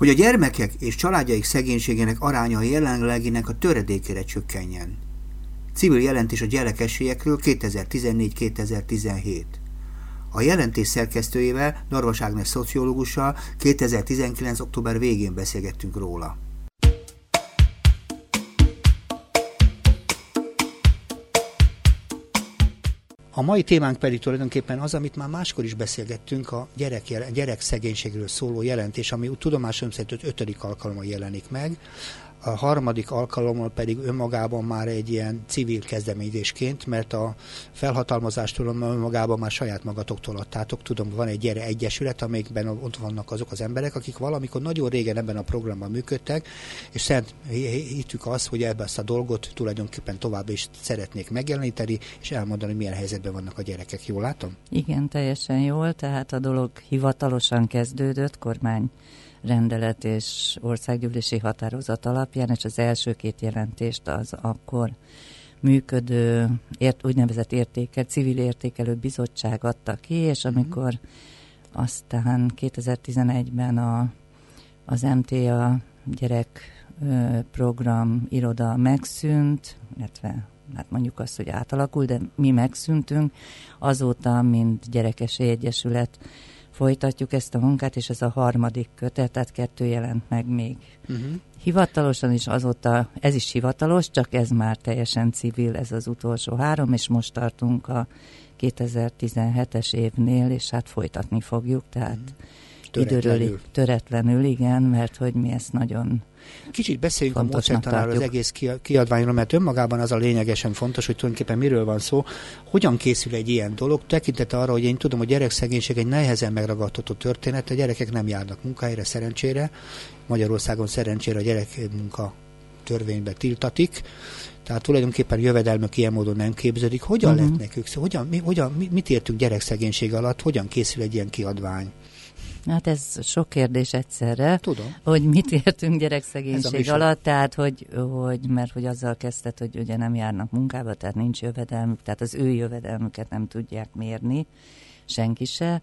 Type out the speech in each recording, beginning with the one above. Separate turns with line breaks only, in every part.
hogy a gyermekek és családjaik szegénységének aránya a jelenleginek a töredékére csökkenjen. Civil jelentés a gyerekesélyekről 2014-2017. A jelentés szerkesztőjével, Narvas Ágnes szociológussal 2019. október végén beszélgettünk róla. A mai témánk pedig tulajdonképpen az, amit már máskor is beszélgettünk, a gyerek, gyerek szegénységről szóló jelentés, ami tudomásom szerint ötödik alkalommal jelenik meg a harmadik alkalommal pedig önmagában már egy ilyen civil kezdeményezésként, mert a felhatalmazástól önmagában már saját magatoktól adtátok. Tudom, van egy gyere egyesület, amelyikben ott vannak azok az emberek, akik valamikor nagyon régen ebben a programban működtek, és szent hittük azt, hogy ebben ezt a dolgot tulajdonképpen tovább is szeretnék megjeleníteni, és elmondani, milyen helyzetben vannak a gyerekek. Jól látom?
Igen, teljesen jól, tehát a dolog hivatalosan kezdődött, kormány rendelet és országgyűlési határozat alapján, és az első két jelentést az akkor működő ért, úgynevezett értékel, civil értékelő bizottság adta ki, és mhm. amikor aztán 2011-ben a, az MTA gyerek program iroda megszűnt, illetve hát mondjuk azt, hogy átalakul, de mi megszűntünk, azóta, mint Gyerekes Egyesület folytatjuk ezt a munkát, és ez a harmadik kötet, tehát kettő jelent meg még. Uh-huh. Hivatalosan is azóta, ez is hivatalos, csak ez már teljesen civil, ez az utolsó három, és most tartunk a 2017-es évnél, és hát folytatni fogjuk, tehát uh-huh. Időről töretlenül, igen, mert hogy mi ezt nagyon
Kicsit beszéljünk a módszertanáról az egész kiadványról, mert önmagában az a lényegesen fontos, hogy tulajdonképpen miről van szó, hogyan készül egy ilyen dolog, tekintete arra, hogy én tudom, hogy gyerekszegénység egy nehezen megragadható történet, a gyerekek nem járnak munkájára szerencsére, Magyarországon szerencsére a gyerekmunka törvénybe tiltatik, tehát tulajdonképpen jövedelmük ilyen módon nem képződik. Hogyan uh-huh. lehet nekük? Szóval hogyan, mi, hogyan, mit értünk gyerekszegénység alatt? Hogyan készül egy ilyen kiadvány?
Hát ez sok kérdés egyszerre.
Tudom.
Hogy mit értünk gyerekszegénység alatt, tehát hogy, hogy, mert hogy azzal kezdett, hogy ugye nem járnak munkába, tehát nincs jövedelmük, tehát az ő jövedelmüket nem tudják mérni, senki se.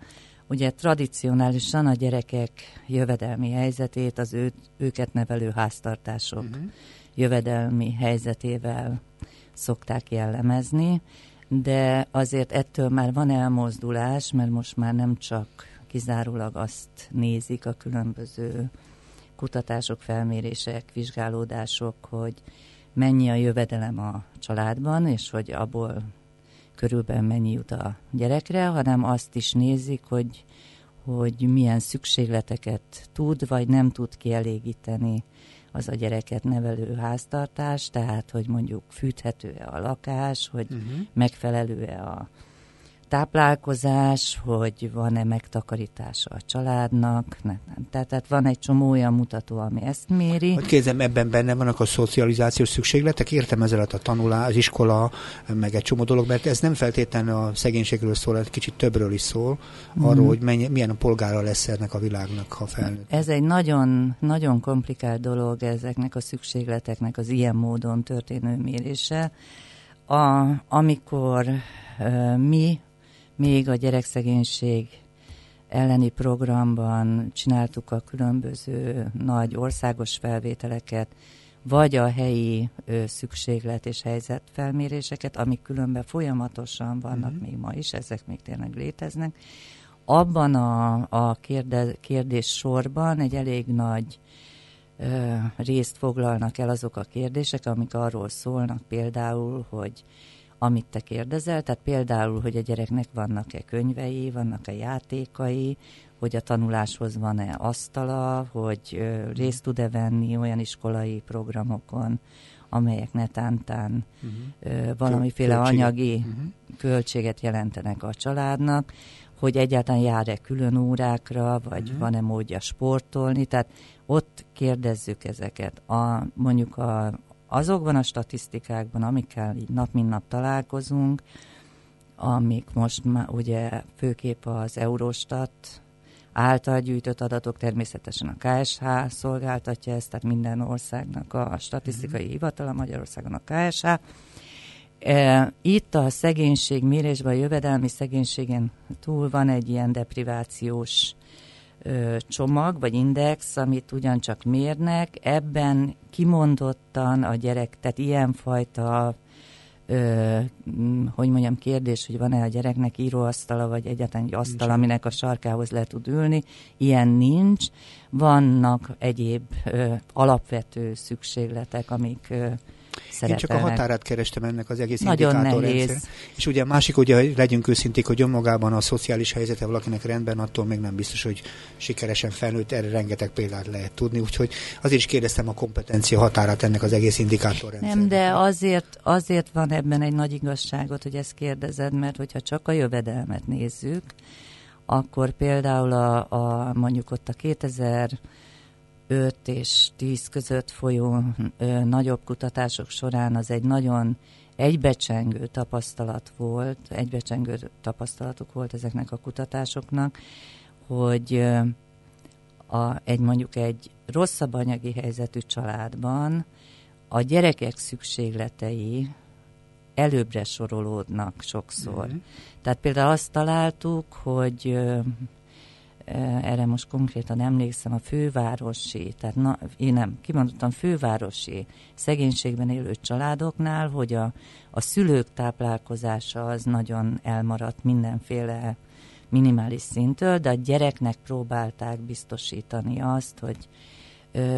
Ugye tradicionálisan a gyerekek jövedelmi helyzetét az ő, őket nevelő háztartások uh-huh. jövedelmi helyzetével szokták jellemezni, de azért ettől már van elmozdulás, mert most már nem csak kizárólag azt nézik a különböző kutatások, felmérések, vizsgálódások, hogy mennyi a jövedelem a családban, és hogy abból körülbelül mennyi jut a gyerekre, hanem azt is nézik, hogy, hogy milyen szükségleteket tud, vagy nem tud kielégíteni az a gyereket nevelő háztartás, tehát hogy mondjuk fűthető-e a lakás, hogy uh-huh. megfelelő-e a táplálkozás, hogy van-e megtakarítása a családnak, nem, nem. Tehát, tehát van egy csomó olyan mutató, ami ezt méri.
Hogy kérdezem, ebben benne vannak a szocializációs szükségletek, értem ezzel a tanulás, az iskola, meg egy csomó dolog, mert ez nem feltétlenül a szegénységről szól, egy kicsit többről is szól, arról, mm. hogy mennyi, milyen a polgára lesz ennek a világnak, ha felnőtt.
Ez egy nagyon, nagyon komplikált dolog ezeknek a szükségleteknek az ilyen módon történő mérése. A, amikor mi még a gyerekszegénység elleni programban csináltuk a különböző nagy országos felvételeket, vagy a helyi ö, szükséglet és helyzetfelméréseket, amik különben folyamatosan vannak uh-huh. még ma is, ezek még tényleg léteznek. Abban a, a kérde, kérdés sorban egy elég nagy ö, részt foglalnak el azok a kérdések, amik arról szólnak például, hogy amit te kérdezel, tehát például, hogy a gyereknek vannak-e könyvei, vannak-e játékai, hogy a tanuláshoz van-e asztala, hogy részt tud-e venni olyan iskolai programokon, amelyek netántán uh-huh. valamiféle Költséget. anyagi uh-huh. költséget jelentenek a családnak, hogy egyáltalán jár-e külön órákra, vagy uh-huh. van-e módja sportolni, tehát ott kérdezzük ezeket. A, mondjuk a, azokban a statisztikákban, amikkel így nap mint nap találkozunk, amik most már ugye főképp az Eurostat által gyűjtött adatok, természetesen a KSH szolgáltatja ezt, tehát minden országnak a statisztikai mm-hmm. hivatala, Magyarországon a KSH. E, itt a szegénység mérésben, a jövedelmi szegénységen túl van egy ilyen deprivációs csomag vagy index, amit ugyancsak mérnek, ebben kimondottan a gyerek, tehát ilyenfajta ö, hogy mondjam, kérdés, hogy van-e a gyereknek íróasztala, vagy egyáltalán egy asztal, aminek a sarkához le tud ülni. Ilyen nincs. Vannak egyéb ö, alapvető szükségletek, amik ö,
Én csak a határát kerestem ennek az egész
Nagyon
indikátorrendszer. És ugye a másik, ugye legyünk őszinték, hogy önmagában a szociális helyzete valakinek rendben, attól még nem biztos, hogy sikeresen felnőtt, erre rengeteg példát lehet tudni, úgyhogy azért is kérdeztem a kompetencia határát ennek az egész indikátorrendszernek.
Nem, de azért, azért van ebben egy nagy igazságot, hogy ezt kérdezed, mert hogyha csak a jövedelmet nézzük, akkor például a, a mondjuk ott a 2000 5 és 10 között folyó ö, nagyobb kutatások során az egy nagyon egybecsengő tapasztalat volt, egybecsengő tapasztalatuk volt ezeknek a kutatásoknak, hogy ö, a, egy mondjuk egy rosszabb anyagi helyzetű családban a gyerekek szükségletei előbbre sorolódnak sokszor.
Mhm.
Tehát például azt találtuk, hogy erre most konkrétan emlékszem, a fővárosi, tehát na, én nem, kimondottam fővárosi szegénységben élő családoknál, hogy a, a szülők táplálkozása az nagyon elmaradt mindenféle minimális szintől, de a gyereknek próbálták biztosítani azt, hogy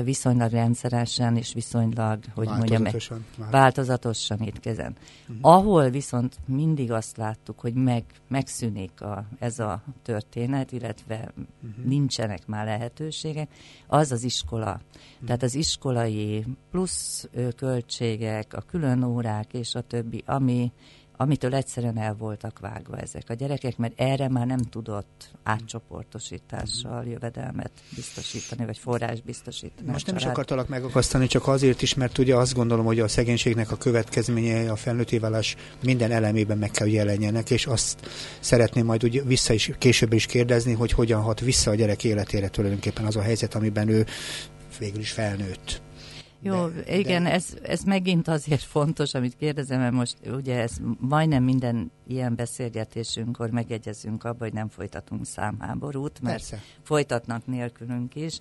viszonylag rendszeresen és viszonylag, hogy mondjam,
Változatosan. Már.
változatosan étkezem. Uh-huh. Ahol viszont mindig azt láttuk, hogy meg, megszűnik a, ez a történet, illetve uh-huh. nincsenek már lehetőségek, az az iskola. Uh-huh. Tehát az iskolai plusz költségek, a külön órák és a többi, ami amitől egyszerűen el voltak vágva ezek a gyerekek, mert erre már nem tudott átcsoportosítással jövedelmet biztosítani, vagy forrás biztosítani.
Most nem is akartalak megakasztani, csak azért is, mert ugye azt gondolom, hogy a szegénységnek a következménye a felnőtté válás minden elemében meg kell jelenjenek, és azt szeretném majd ugye vissza is, később is kérdezni, hogy hogyan hat vissza a gyerek életére tulajdonképpen az a helyzet, amiben ő végül is felnőtt.
Jó, de, igen, de... Ez, ez megint azért fontos, amit kérdezem, mert most ugye ez majdnem minden ilyen beszélgetésünkkor megegyezünk abba, hogy nem folytatunk számháborút, mert
Persze.
folytatnak nélkülünk is.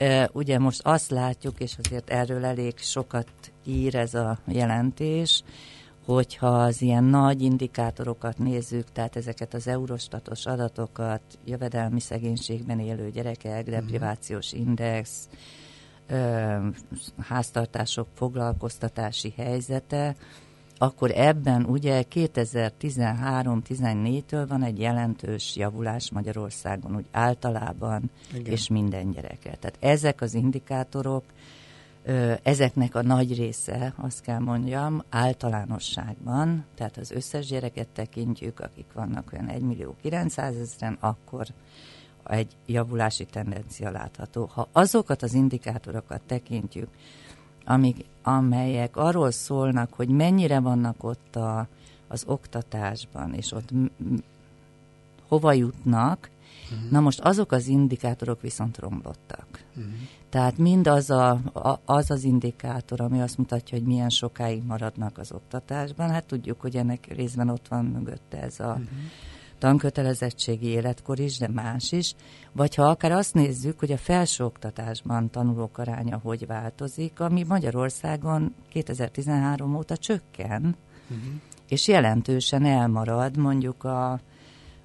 Uh, ugye most azt látjuk, és azért erről elég sokat ír ez a jelentés, hogyha az ilyen nagy indikátorokat nézzük, tehát ezeket az eurostatos adatokat, jövedelmi szegénységben élő gyerekek, deprivációs index, ö, háztartások foglalkoztatási helyzete, akkor ebben ugye 2013-14-től van egy jelentős javulás Magyarországon, úgy általában,
Igen.
és minden gyereke. Tehát ezek az indikátorok, ezeknek a nagy része, azt kell mondjam, általánosságban, tehát az összes gyereket tekintjük, akik vannak olyan 1 millió 900 ezeren, akkor egy javulási tendencia látható. Ha azokat az indikátorokat tekintjük, amik, amelyek arról szólnak, hogy mennyire vannak ott a, az oktatásban, és ott hova jutnak, uh-huh. na most azok az indikátorok viszont romlottak. Uh-huh. Tehát mind az, a, a, az az indikátor, ami azt mutatja, hogy milyen sokáig maradnak az oktatásban, hát tudjuk, hogy ennek részben ott van mögötte ez a uh-huh tankötelezettségi életkor is, de más is, vagy ha akár azt nézzük, hogy a felsőoktatásban tanulók aránya hogy változik, ami Magyarországon 2013 óta csökken, uh-huh. és jelentősen elmarad mondjuk a,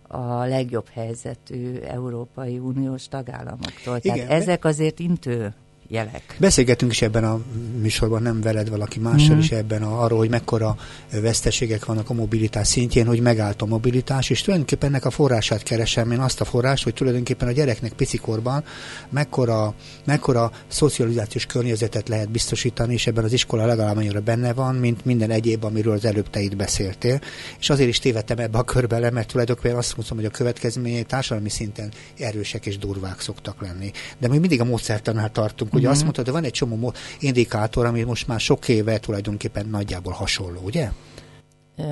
a legjobb helyzetű Európai Uniós tagállamoktól. Tehát
Igen,
ezek azért intő jelek.
Beszélgetünk is ebben a műsorban, nem veled, valaki mással mm-hmm. is ebben a, arról, hogy mekkora veszteségek vannak a mobilitás szintjén, hogy megállt a mobilitás, és tulajdonképpen ennek a forrását keresem én azt a forrást, hogy tulajdonképpen a gyereknek picikorban mekkora, mekkora szocializációs környezetet lehet biztosítani, és ebben az iskola legalább annyira benne van, mint minden egyéb, amiről az előbb te itt beszéltél. És azért is tévedtem ebbe a körbe le, mert tulajdonképpen azt mondom, hogy a következményei társadalmi szinten erősek és durvák szoktak lenni. De még mindig a módszertanál tartunk, Ugye uh-huh. azt mondtad, hogy van egy csomó indikátor, ami most már sok éve tulajdonképpen nagyjából hasonló, ugye?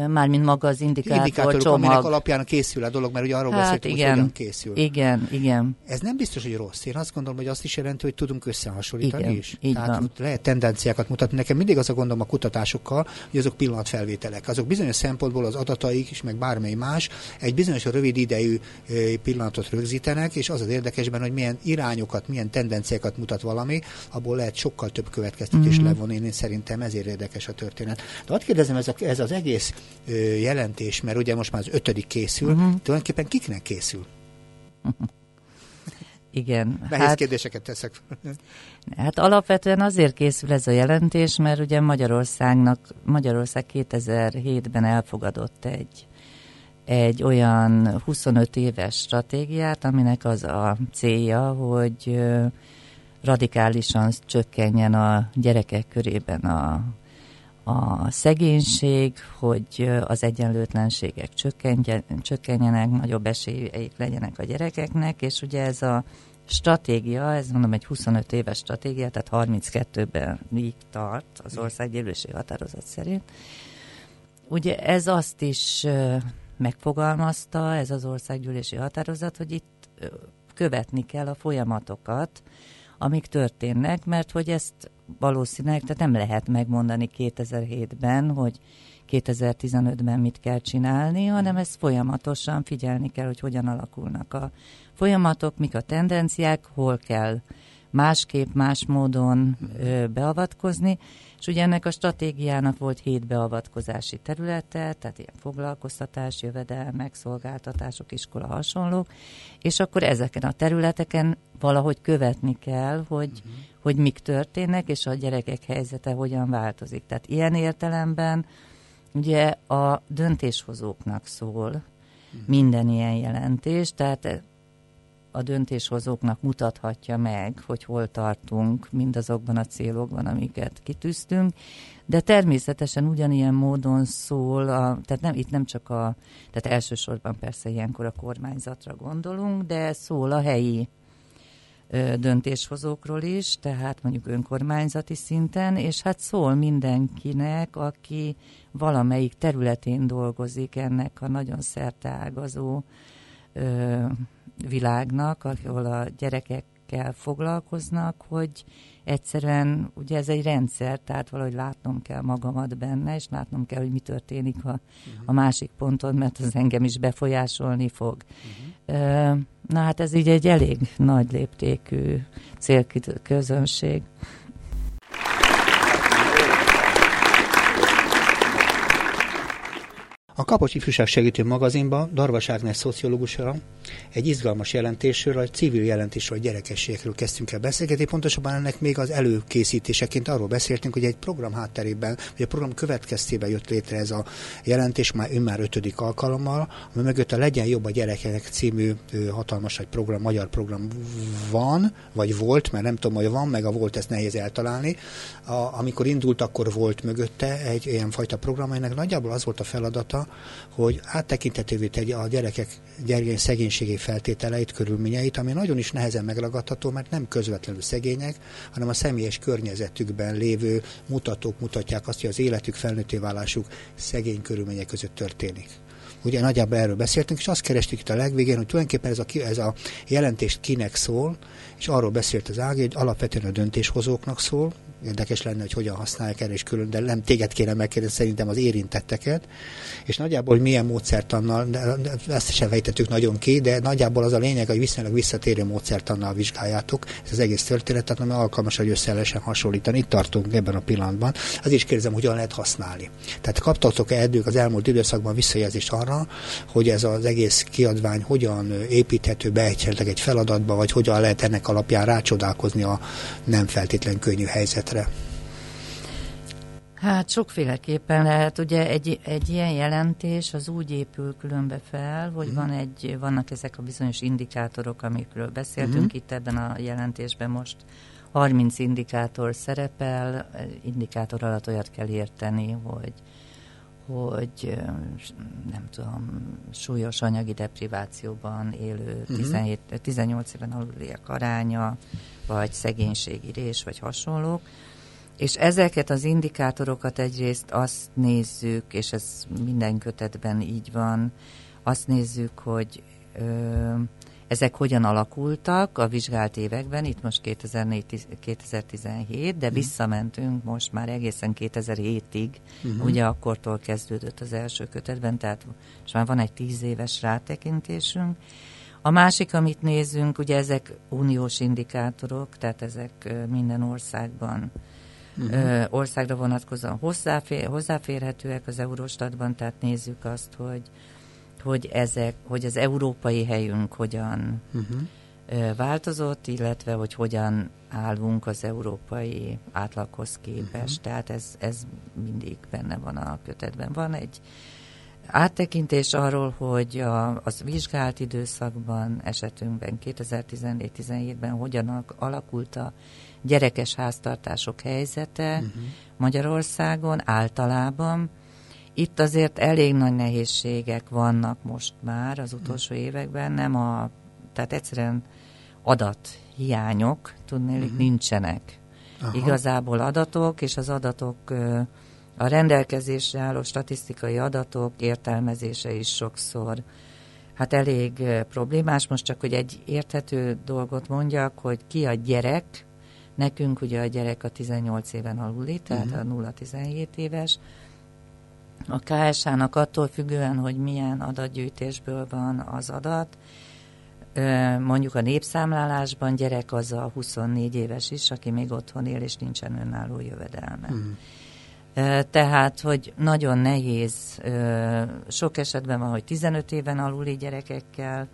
Mármint maga az indikátor Indikátorok, csomag. aminek
alapján készül a dolog, mert ugye arról hát beszéltünk, igen, hogy hogyan készül.
Igen, igen.
Ez nem biztos, hogy rossz. Én azt gondolom, hogy azt is jelenti, hogy tudunk összehasonlítani
igen,
is.
Így
Tehát
van.
lehet tendenciákat mutatni. Nekem mindig az a gondom a kutatásokkal, hogy azok pillanatfelvételek. Azok bizonyos szempontból az adataik is, meg bármely más, egy bizonyos rövid idejű pillanatot rögzítenek, és az az érdekesben, hogy milyen irányokat, milyen tendenciákat mutat valami, abból lehet sokkal több következtetés mm-hmm. levonni. Én szerintem ezért érdekes a történet. De azt kérdezem, ez, a, ez az egész jelentés, mert ugye most már az ötödik készül, uh-huh. tulajdonképpen kiknek készül?
Igen.
Nehéz hát, kérdéseket teszek.
hát alapvetően azért készül ez a jelentés, mert ugye Magyarországnak, Magyarország 2007-ben elfogadott egy, egy olyan 25 éves stratégiát, aminek az a célja, hogy radikálisan csökkenjen a gyerekek körében a a szegénység, hogy az egyenlőtlenségek csökkenjenek, nagyobb esélyeik legyenek a gyerekeknek, és ugye ez a stratégia, ez mondom egy 25 éves stratégia, tehát 32-ben még tart az országgyűlési határozat szerint. Ugye ez azt is megfogalmazta, ez az országgyűlési határozat, hogy itt követni kell a folyamatokat, amik történnek, mert hogy ezt valószínűleg, tehát nem lehet megmondani 2007-ben, hogy 2015-ben mit kell csinálni, hanem ezt folyamatosan figyelni kell, hogy hogyan alakulnak a folyamatok, mik a tendenciák, hol kell másképp, más módon ö, beavatkozni, és ugye ennek a stratégiának volt hét beavatkozási területe, tehát ilyen foglalkoztatás, jövedelmek, szolgáltatások, iskola, hasonlók, és akkor ezeken a területeken valahogy követni kell, hogy, uh-huh. hogy mik történnek, és a gyerekek helyzete hogyan változik. Tehát ilyen értelemben ugye a döntéshozóknak szól uh-huh. minden ilyen jelentés, tehát a döntéshozóknak mutathatja meg, hogy hol tartunk mindazokban a célokban, amiket kitűztünk, de természetesen ugyanilyen módon szól, a, tehát nem, itt nem csak a, tehát elsősorban persze ilyenkor a kormányzatra gondolunk, de szól a helyi döntéshozókról is, tehát mondjuk önkormányzati szinten, és hát szól mindenkinek, aki valamelyik területén dolgozik ennek a nagyon szerteágazó ö, világnak, ahol a gyerekekkel foglalkoznak, hogy egyszerűen, ugye ez egy rendszer, tehát valahogy látnom kell magamat benne, és látnom kell, hogy mi történik a, a másik ponton, mert az engem is befolyásolni fog. Uh-huh. Na hát ez így egy elég nagy léptékű célközönség.
A Kapocs Ifjúság Segítő magazinban Darvas Ágnes szociológusra egy izgalmas jelentésről, a civil jelentésről, a gyerekességekről kezdtünk el beszélgetni. Pontosabban ennek még az előkészítéseként arról beszéltünk, hogy egy program hátterében, vagy a program következtében jött létre ez a jelentés, már ön már ötödik alkalommal, ami mögött a Legyen jobb a gyerekek című hatalmas egy program, magyar program van, vagy volt, mert nem tudom, hogy van, meg a volt, ezt nehéz eltalálni. A, amikor indult, akkor volt mögötte egy ilyen fajta program, amelynek nagyjából az volt a feladata, hogy áttekintetővé tegye a gyerekek gyergény szegénységi feltételeit, körülményeit, ami nagyon is nehezen megragadható, mert nem közvetlenül szegények, hanem a személyes környezetükben lévő mutatók mutatják azt, hogy az életük, felnőtté válásuk szegény körülmények között történik. Ugye nagyjából erről beszéltünk, és azt kerestük itt a legvégén, hogy tulajdonképpen ez a, ez a jelentést kinek szól, és arról beszélt az Ági, hogy alapvetően a döntéshozóknak szól, érdekes lenne, hogy hogyan használják erre, és külön, de nem téged kéne megkérdezni, szerintem az érintetteket, és nagyjából hogy milyen módszertannal, de ezt sem vejtettük nagyon ki, de nagyjából az a lényeg, hogy viszonylag visszatérő módszertannal vizsgáljátok ez az egész történetet, ami alkalmas, hogy össze lehessen hasonlítani. Itt tartunk ebben a pillanatban. Az is kérdezem, hogyan lehet használni. Tehát kaptatok-e eddig az elmúlt időszakban visszajelzést arra, hogy ez az egész kiadvány hogyan építhető be egy feladatba, vagy hogyan lehet ennek alapján rácsodálkozni a nem feltétlen könnyű helyzetre?
Hát sokféleképpen lehet. Ugye egy, egy ilyen jelentés az úgy épül különbe fel, hogy mm. van egy, vannak ezek a bizonyos indikátorok, amikről beszéltünk mm. itt ebben a jelentésben most. 30 indikátor szerepel, indikátor alatt olyat kell érteni, hogy hogy nem tudom, súlyos anyagi deprivációban élő 17, mm 18 éven aluliak aránya, vagy szegénységi rés, vagy hasonlók. És ezeket az indikátorokat egyrészt azt nézzük, és ez minden kötetben így van, azt nézzük, hogy ö, ezek hogyan alakultak a vizsgált években, itt most 2004-2017, de uh-huh. visszamentünk most már egészen 2007-ig, uh-huh. ugye akkortól kezdődött az első kötetben, tehát most már van egy tíz éves rátekintésünk. A másik, amit nézünk, ugye ezek uniós indikátorok, tehát ezek minden országban uh-huh. országra vonatkozóan hozzáfér, hozzáférhetőek az Eurostatban, tehát nézzük azt, hogy hogy ezek, hogy az európai helyünk hogyan uh-huh. változott, illetve hogy hogyan állunk az európai átlaghoz képest. Uh-huh. Tehát ez, ez mindig benne van a kötetben. Van egy áttekintés arról, hogy a, az vizsgált időszakban, esetünkben 2014-17-ben hogyan alakult a gyerekes háztartások helyzete uh-huh. Magyarországon általában, itt azért elég nagy nehézségek vannak most már az utolsó években, nem a, tehát egyszerűen adathiányok, tudnélik, uh-huh. nincsenek. Aha. Igazából adatok, és az adatok, a rendelkezésre álló statisztikai adatok értelmezése is sokszor hát elég problémás. Most csak, hogy egy érthető dolgot mondjak, hogy ki a gyerek, nekünk ugye a gyerek a 18 éven aluli, tehát uh-huh. a 0-17 éves, a KSH-nak attól függően, hogy milyen adatgyűjtésből van az adat, mondjuk a népszámlálásban gyerek az a 24 éves is, aki még otthon él, és nincsen önálló jövedelme. Hmm. Tehát, hogy nagyon nehéz, sok esetben van, hogy 15 éven aluli gyerekekkel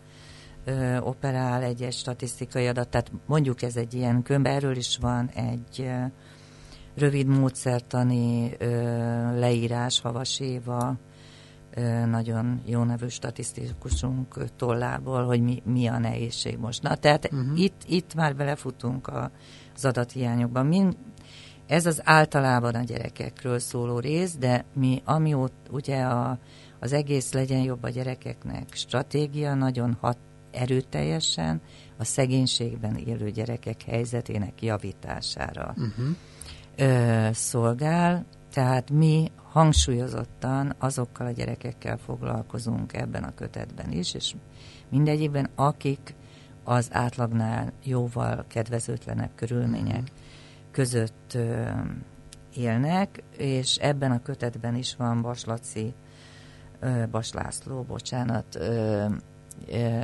operál egy statisztikai adat, tehát mondjuk ez egy ilyen könyv, erről is van egy rövid módszertani ö, leírás Havas Éva, ö, nagyon jó nevű statisztikusunk tollából, hogy mi, mi a nehézség most. Na, tehát uh-huh. itt, itt már belefutunk a, az adathiányokban. Mind, ez az általában a gyerekekről szóló rész, de mi amióta ugye a, az egész legyen jobb a gyerekeknek stratégia nagyon hat, erőteljesen a szegénységben élő gyerekek helyzetének javítására. Uh-huh ö, szolgál, tehát mi hangsúlyozottan azokkal a gyerekekkel foglalkozunk ebben a kötetben is, és mindegyikben, akik az átlagnál jóval kedvezőtlenebb körülmények között ö, élnek, és ebben a kötetben is van Bas Laci, ö, Bas László, bocsánat, ö, ö,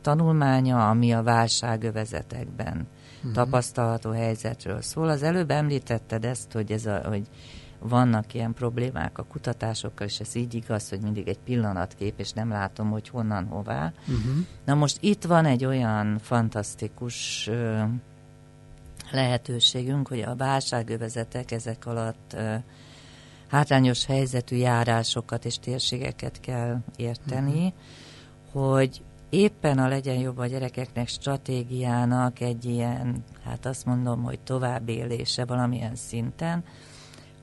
tanulmánya, ami a válságövezetekben uh-huh. tapasztalható helyzetről szól. Az előbb említetted ezt, hogy, ez a, hogy vannak ilyen problémák a kutatásokkal, és ez így igaz, hogy mindig egy pillanatkép, és nem látom, hogy honnan, hová. Uh-huh. Na most itt van egy olyan fantasztikus ö, lehetőségünk, hogy a válságövezetek ezek alatt ö, hátrányos helyzetű járásokat és térségeket kell érteni, uh-huh. hogy éppen a legyen jobb a gyerekeknek stratégiának egy ilyen, hát azt mondom, hogy továbbélése valamilyen szinten,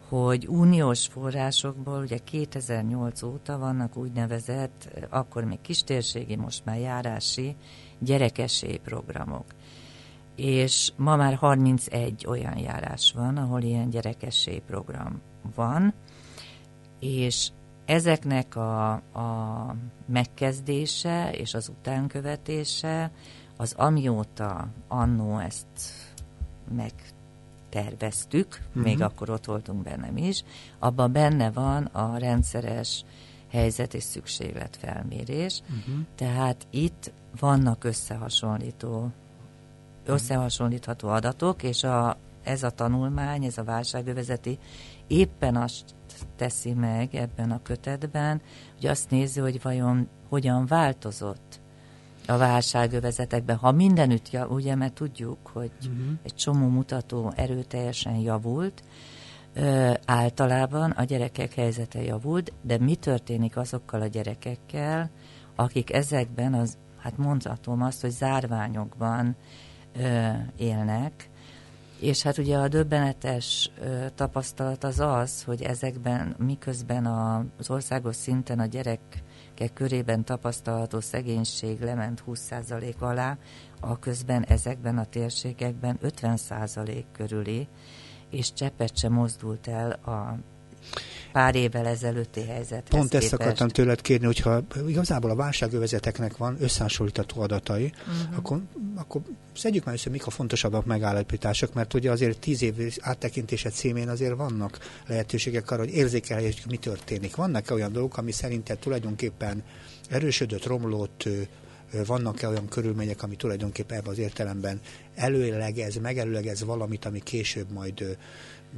hogy uniós forrásokból, ugye 2008 óta vannak úgynevezett, akkor még kistérségi, most már járási gyerekesély programok. És ma már 31 olyan járás van, ahol ilyen gyerekesély program van, és ezeknek a, a megkezdése és az utánkövetése az amióta annó ezt megterveztük, uh-huh. még akkor ott voltunk bennem is, abban benne van a rendszeres helyzet és szükségletfelmérés. Uh-huh. Tehát itt vannak összehasonlító, összehasonlítható adatok, és a, ez a tanulmány, ez a válságövezeti éppen azt teszi meg ebben a kötetben, hogy azt nézi, hogy vajon hogyan változott a válságövezetekben. Ha mindenütt, ugye, mert tudjuk, hogy uh-huh. egy csomó mutató erőteljesen javult, ö, általában a gyerekek helyzete javult, de mi történik azokkal a gyerekekkel, akik ezekben az, hát mondhatom azt, hogy zárványokban ö, élnek, és hát ugye a döbbenetes tapasztalat az az, hogy ezekben, miközben az országos szinten a gyerekek körében tapasztalható szegénység lement 20% alá, a közben ezekben a térségekben 50% körüli, és cseppet sem mozdult el a pár évvel ezelőtti helyzethez
Pont
képest.
ezt akartam tőled kérni, hogyha igazából a válságövezeteknek van összehasonlítható adatai, uh-huh. akkor, akkor szedjük már össze, mik a fontosabbak megállapítások, mert ugye azért tíz év áttekintése címén azért vannak lehetőségek arra, hogy érzékeljük, mi történik. Vannak-e olyan dolgok, ami szerinted tulajdonképpen erősödött, romlott, vannak-e olyan körülmények, ami tulajdonképpen ebben az értelemben előlegez, megelőlegez valamit, ami később majd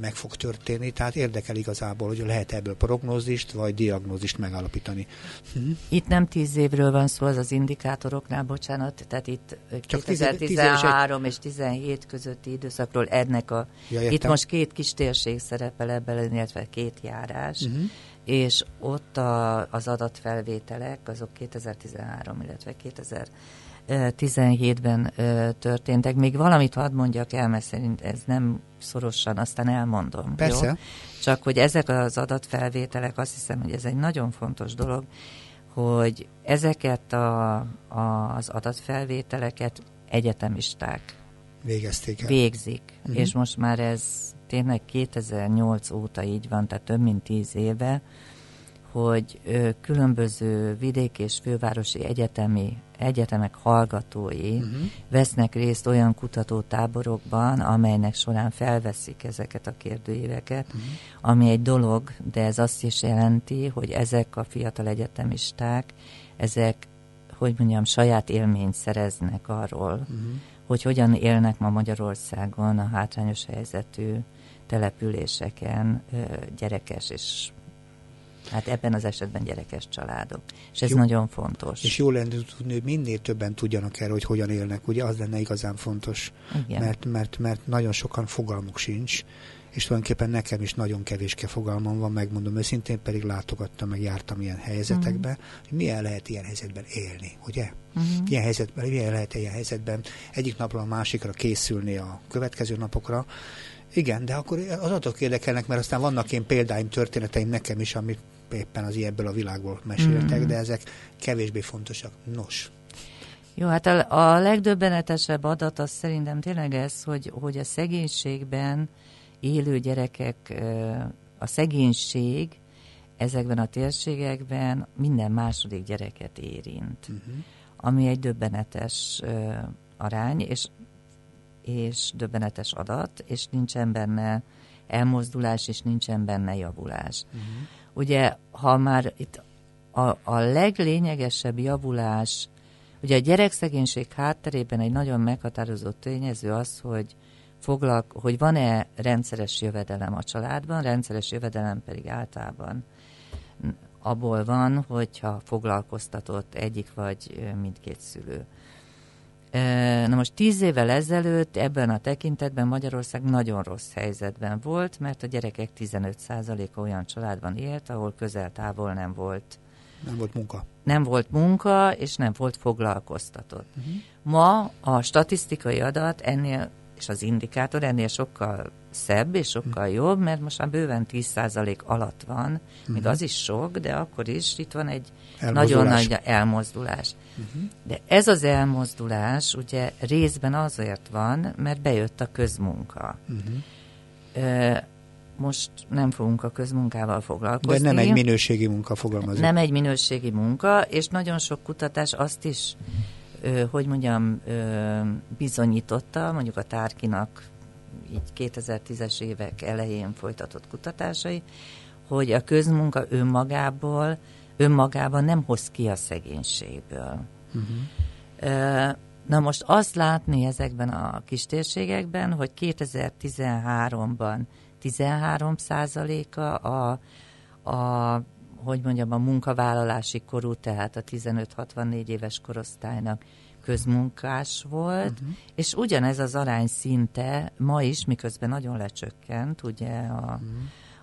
meg fog történni, tehát érdekel igazából, hogy lehet ebből prognózist vagy diagnózist megállapítani.
Hm? Itt nem tíz évről van szó, az az indikátoroknál, bocsánat, tehát itt Csak 2013 és 17 közötti időszakról ennek a... Ja, itt most két kis térség szerepel ebben, illetve két járás, uh-huh. és ott a, az adatfelvételek, azok 2013, illetve 2000 17-ben történtek. Még valamit hadd mondjak el, mert szerint ez nem szorosan, aztán elmondom.
Persze. Jó?
Csak hogy ezek az adatfelvételek, azt hiszem, hogy ez egy nagyon fontos dolog, hogy ezeket a, a, az adatfelvételeket egyetemisták
végezték el.
Végzik. Uh-huh. És most már ez tényleg 2008 óta így van, tehát több mint 10 éve, hogy különböző vidék és fővárosi egyetemi egyetemek hallgatói uh-huh. vesznek részt olyan kutatótáborokban, amelynek során felveszik ezeket a kérdőíveket, uh-huh. ami egy dolog, de ez azt is jelenti, hogy ezek a fiatal egyetemisták, ezek, hogy mondjam, saját élményt szereznek arról, uh-huh. hogy hogyan élnek ma Magyarországon a hátrányos helyzetű településeken gyerekes és Hát ebben az esetben gyerekes családok. És ez jó, nagyon fontos.
És jó lenne tudni, hogy minél többen tudjanak erről, hogy hogyan élnek. Ugye az lenne igazán fontos. Igen. Mert, mert, mert nagyon sokan fogalmuk sincs, és tulajdonképpen nekem is nagyon kevéske fogalmam van, megmondom őszintén, pedig látogattam, meg jártam ilyen helyzetekben, uh-huh. hogy milyen lehet ilyen helyzetben élni, ugye? Uh-huh. Milyen, helyzetben, milyen lehet ilyen helyzetben egyik napról a másikra készülni a következő napokra, igen, de akkor az adatok érdekelnek, mert aztán vannak én példáim, történeteim nekem is, amit éppen az ilyebből a világból meséltek, mm. de ezek kevésbé fontosak. Nos.
Jó, hát a, a legdöbbenetesebb adat az szerintem tényleg ez, hogy, hogy a szegénységben élő gyerekek, a szegénység ezekben a térségekben minden második gyereket érint, uh-huh. ami egy döbbenetes arány, és, és döbbenetes adat, és nincsen benne elmozdulás, és nincsen benne javulás. Uh-huh. Ugye, ha már itt a, a leglényegesebb javulás, ugye a gyerekszegénység hátterében egy nagyon meghatározott tényező az, hogy foglalk, hogy van-e rendszeres jövedelem a családban, rendszeres jövedelem pedig általában abból van, hogyha foglalkoztatott egyik vagy mindkét szülő. Na most tíz évvel ezelőtt ebben a tekintetben Magyarország nagyon rossz helyzetben volt, mert a gyerekek 15%-a olyan családban élt, ahol közel-távol nem volt
nem volt munka.
Nem volt munka, és nem volt foglalkoztatott. Uh-huh. Ma a statisztikai adat ennél, és az indikátor ennél sokkal szebb és sokkal uh-huh. jobb, mert most már bőven 10% alatt van, uh-huh. még az is sok, de akkor is itt van egy nagyon nagy elmozdulás. Uh-huh. De ez az elmozdulás ugye részben azért van, mert bejött a közmunka. Uh-huh. Most nem fogunk a közmunkával foglalkozni.
De nem egy minőségi munka fogalmazunk.
Nem egy minőségi munka, és nagyon sok kutatás azt is, hogy mondjam, bizonyította, mondjuk a Tárkinak így 2010-es évek elején folytatott kutatásai, hogy a közmunka önmagából önmagában nem hoz ki a szegénységből. Uh-huh. Na most azt látni ezekben a kistérségekben, hogy 2013-ban 13 százaléka a, a, hogy mondjam, a munkavállalási korú, tehát a 15-64 éves korosztálynak közmunkás volt, uh-huh. és ugyanez az arány szinte ma is, miközben nagyon lecsökkent, ugye a, uh-huh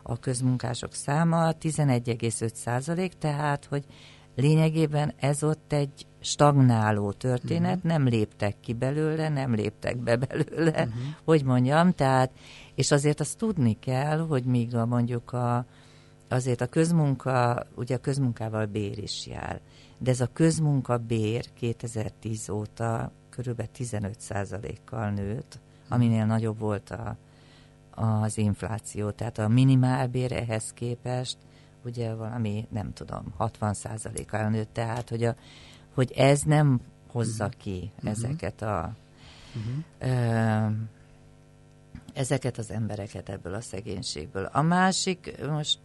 a közmunkások száma 11,5 százalék, tehát, hogy lényegében ez ott egy stagnáló történet, uh-huh. nem léptek ki belőle, nem léptek be belőle, uh-huh. hogy mondjam, tehát, és azért azt tudni kell, hogy míg a mondjuk a, azért a közmunka, ugye a közmunkával bér is jár, de ez a közmunka bér 2010 óta körülbelül 15% kal nőtt, aminél nagyobb volt a az infláció. Tehát a minimálbér ehhez képest ugye valami, nem tudom, 60%-kal nőtt, tehát hogy, a, hogy ez nem hozza ki uh-huh. ezeket a uh-huh. ö, ezeket az embereket ebből a szegénységből. A másik, most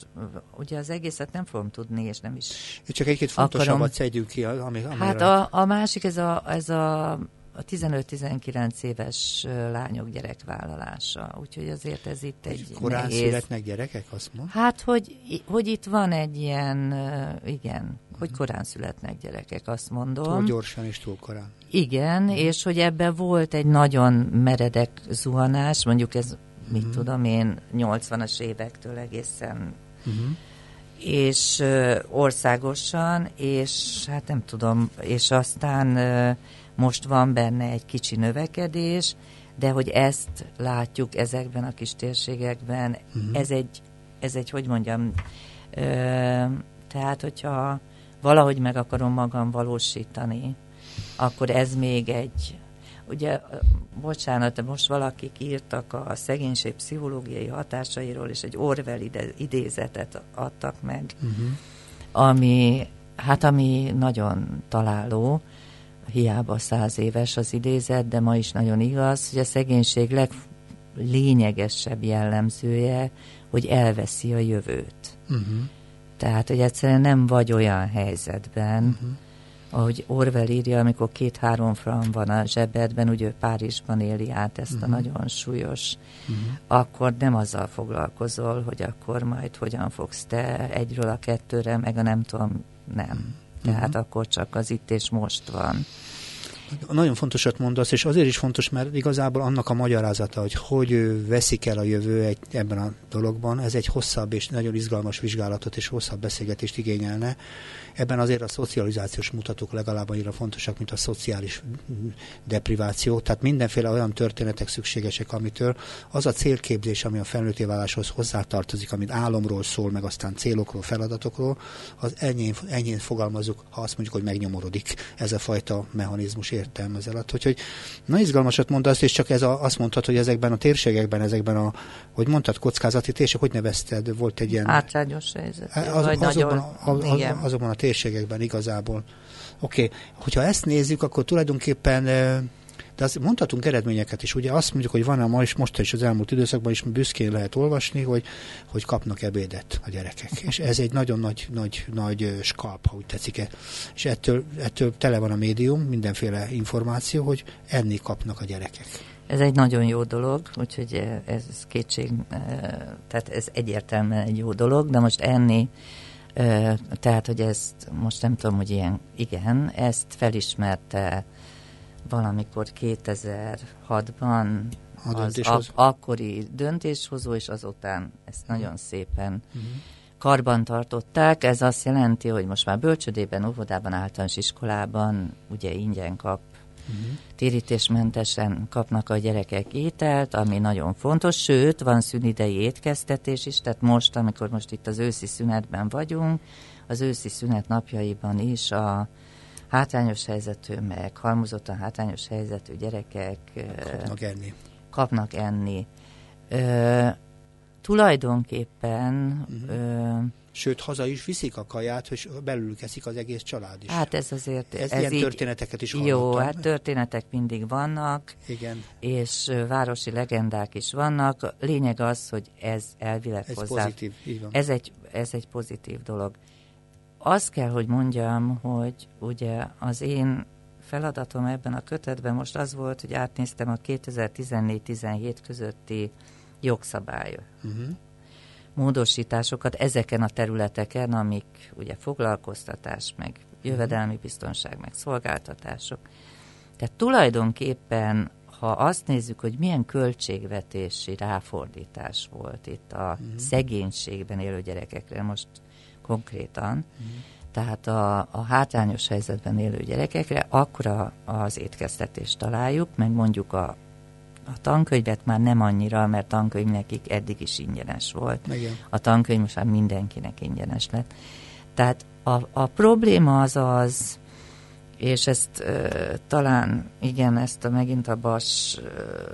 ugye az egészet nem fogom tudni, és nem is
Csak egy-két fontosabbat szedjünk ki. Ami,
hát a, a másik, ez a, ez a a 15-19 éves lányok gyerekvállalása. Úgyhogy azért ez itt egy
Korán nehéz... születnek gyerekek, azt mond?
Hát, hogy, hogy itt van egy ilyen, igen, hogy korán születnek gyerekek, azt mondom.
Túl gyorsan és túl korán.
Igen, uh-huh. és hogy ebben volt egy nagyon meredek zuhanás, mondjuk ez, uh-huh. mit mhm. tudom én, 80-as évektől egészen uh-huh és országosan, és hát nem tudom, és aztán most van benne egy kicsi növekedés, de hogy ezt látjuk ezekben a kis térségekben, uh-huh. ez, egy, ez egy, hogy mondjam, ö, tehát hogyha valahogy meg akarom magam valósítani, akkor ez még egy, ugye, bocsánat, most valakik írtak a szegénység pszichológiai hatásairól, és egy Orwell ide, idézetet adtak meg, uh-huh. ami, hát ami nagyon találó, hiába száz éves az idézet, de ma is nagyon igaz, hogy a szegénység leglényegesebb jellemzője, hogy elveszi a jövőt. Uh-huh. Tehát, hogy egyszerűen nem vagy olyan helyzetben, uh-huh. ahogy Orwell írja, amikor két-három fran van a zsebedben, ugye ő Párizsban éli át ezt uh-huh. a nagyon súlyos, uh-huh. akkor nem azzal foglalkozol, hogy akkor majd hogyan fogsz te egyről a kettőre, meg a nem tudom, nem. Uh-huh tehát uh-huh. akkor csak az itt és most van.
Nagyon fontosat mondasz, és azért is fontos, mert igazából annak a magyarázata, hogy hogy veszik el a jövő egy, ebben a dologban, ez egy hosszabb és nagyon izgalmas vizsgálatot és hosszabb beszélgetést igényelne. Ebben azért a szocializációs mutatók legalább annyira fontosak, mint a szociális depriváció. Tehát mindenféle olyan történetek szükségesek, amitől az a célképzés, ami a felnőtté váláshoz hozzátartozik, amit álomról szól, meg aztán célokról, feladatokról, az enyhén, enyhén fogalmazunk, ha azt mondjuk, hogy megnyomorodik ez a fajta mechanizmus értelmezel. Úgyhogy na izgalmasat mondasz, és csak ez a, azt mondtad, hogy ezekben a térségekben, ezekben a, hogy mondtad, kockázati térség, hogy nevezted, volt egy ilyen...
Hátrányos helyzet.
Az, azokban, nagyon, a, az, azokban a térségekben igazából. Oké, okay. hogyha ezt nézzük, akkor tulajdonképpen de azt mondhatunk eredményeket is. Ugye azt mondjuk, hogy van a ma is, most is az elmúlt időszakban is büszkén lehet olvasni, hogy, hogy kapnak ebédet a gyerekek. És ez egy nagyon nagy, nagy, nagy skalp, ha úgy tetszik. És ettől, ettől tele van a médium, mindenféle információ, hogy enni kapnak a gyerekek.
Ez egy nagyon jó dolog, úgyhogy ez kétség, tehát ez egyértelműen egy jó dolog, de most enni tehát, hogy ezt most nem tudom, hogy ilyen, igen, ezt felismerte valamikor 2006-ban az ak- akkori döntéshozó, és azután ezt nagyon szépen uh-huh. karban tartották. Ez azt jelenti, hogy most már bölcsödében, óvodában, általános iskolában ugye ingyen kap uh-huh. térítésmentesen kapnak a gyerekek ételt, ami nagyon fontos, sőt, van szünidei étkeztetés is, tehát most, amikor most itt az őszi szünetben vagyunk, az őszi szünet napjaiban is a hátrányos helyzetű, meg halmozottan hátrányos helyzetű gyerekek
kapnak enni.
Kapnak enni. Ö, tulajdonképpen uh-huh. ö,
Sőt, haza is viszik a kaját, hogy belül eszik az egész család is.
Hát ez azért...
Ez, ez ilyen így, történeteket is
hallottam. Jó, hát történetek mindig vannak.
Igen.
És városi legendák is vannak. Lényeg az, hogy ez elvileg
ez
hozzá...
Pozitív, így van.
Ez egy, ez egy pozitív dolog. Azt kell, hogy mondjam, hogy ugye az én feladatom ebben a kötetben most az volt, hogy átnéztem a 2014-17 közötti jogszabály uh-huh. Módosításokat ezeken a területeken, amik ugye foglalkoztatás, meg jövedelmi biztonság, meg szolgáltatások. Tehát tulajdonképpen, ha azt nézzük, hogy milyen költségvetési ráfordítás volt itt a uh-huh. szegénységben élő gyerekekre, most konkrétan, uh-huh. tehát a, a hátrányos helyzetben élő gyerekekre, akkor a, az étkeztetést találjuk, meg mondjuk a, a tankönyvet már nem annyira, mert tankönyv nekik eddig is ingyenes volt.
Igen.
A tankönyv most már mindenkinek ingyenes lett. Tehát a, a probléma az az, és ezt e, talán, igen, ezt a, megint a Bas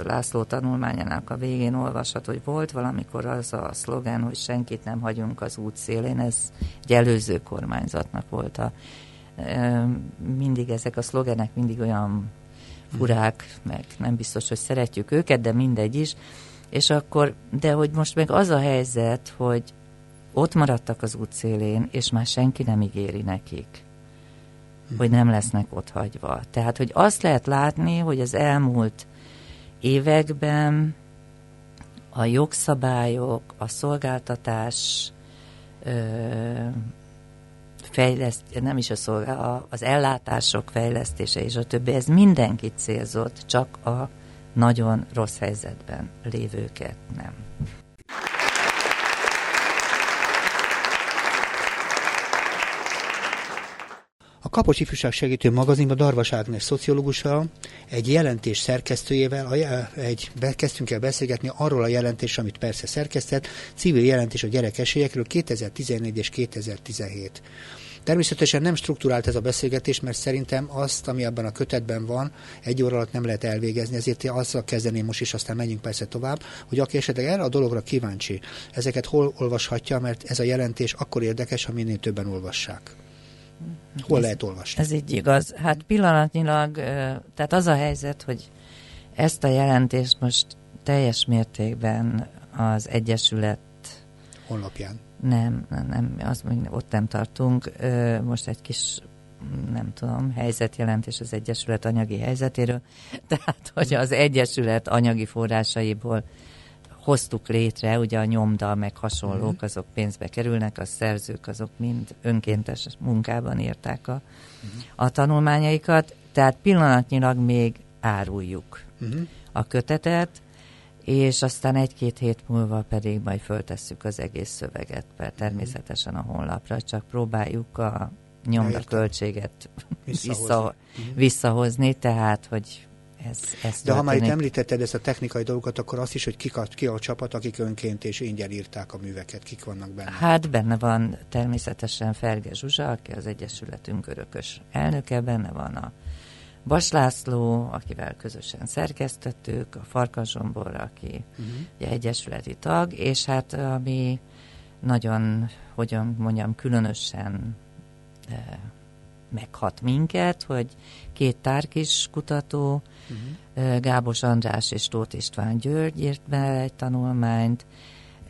László tanulmányának a végén olvashat, hogy volt valamikor az a szlogen, hogy senkit nem hagyunk az út szélén, ez egy előző kormányzatnak volt a mindig ezek a szlogenek mindig olyan furák, meg nem biztos, hogy szeretjük őket, de mindegy is. És akkor, de hogy most meg az a helyzet, hogy ott maradtak az útszélén, és már senki nem ígéri nekik, hogy nem lesznek ott hagyva. Tehát, hogy azt lehet látni, hogy az elmúlt években a jogszabályok, a szolgáltatás fejleszt, nem is a szolgál, az ellátások fejlesztése és a többi, ez mindenkit célzott, csak a nagyon rossz helyzetben lévőket nem.
A Kapos Ifjúság Segítő magazinban Darvas Ágnes szociológussal, egy jelentés szerkesztőjével egy, kezdtünk el beszélgetni arról a jelentés, amit persze szerkesztett, civil jelentés a gyerek esélyekről 2014 és 2017. Természetesen nem strukturált ez a beszélgetés, mert szerintem azt, ami abban a kötetben van, egy óra alatt nem lehet elvégezni, ezért azzal kezdeném most is, aztán menjünk persze tovább, hogy aki esetleg erre a dologra kíváncsi, ezeket hol olvashatja, mert ez a jelentés akkor érdekes, ha minél többen olvassák. Hol ez, lehet olvasni?
Ez így igaz. Hát pillanatnyilag, tehát az a helyzet, hogy ezt a jelentést most teljes mértékben az Egyesület
honlapján.
Nem, nem, nem az még ott nem tartunk. Most egy kis nem tudom, helyzetjelentés az Egyesület anyagi helyzetéről, tehát hogy az Egyesület anyagi forrásaiból hoztuk létre, ugye a nyomda meg hasonlók, mhm. azok pénzbe kerülnek, a szerzők azok mind önkéntes munkában írták a, uh-huh. a tanulmányaikat, tehát pillanatnyilag még áruljuk uh-huh. a kötetet, és aztán egy-két hét múlva pedig majd föltesszük az egész szöveget, mert természetesen a honlapra, csak próbáljuk a nyomda költséget visszahozni. Vissza, mhm. visszahozni, tehát, hogy ez, ez
De ha már itt említetted ezt a technikai dolgokat, akkor azt is, hogy ki a, ki a csapat, akik önként és ingyen írták a műveket, kik vannak benne?
Hát benne van természetesen Ferge Zsuzsa, aki az Egyesületünk örökös elnöke, benne van a Bas László, akivel közösen szerkesztettük, a Farkas Zsombor, aki uh-huh. egyesületi tag, és hát ami nagyon, hogyan mondjam, különösen e, meghat minket, hogy két tárkis kutató, uh-huh. Gábos András és Tóth István György írt be egy tanulmányt,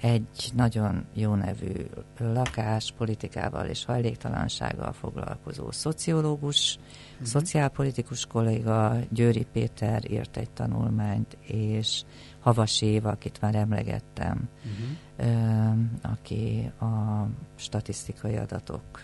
egy nagyon jó nevű lakás, politikával és hajléktalansággal foglalkozó szociológus, uh-huh. szociálpolitikus kolléga Győri Péter írt egy tanulmányt, és Havas Éva, akit már emlegettem, uh-huh. aki a statisztikai adatok